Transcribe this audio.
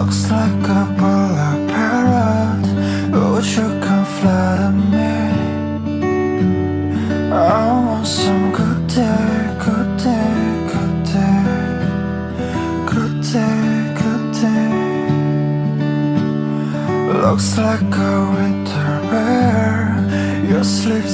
Looks like a polar parrot. Would you come flatter me? I want some good day, good day, good day Good day, good day. Looks like a winter bear. You sleep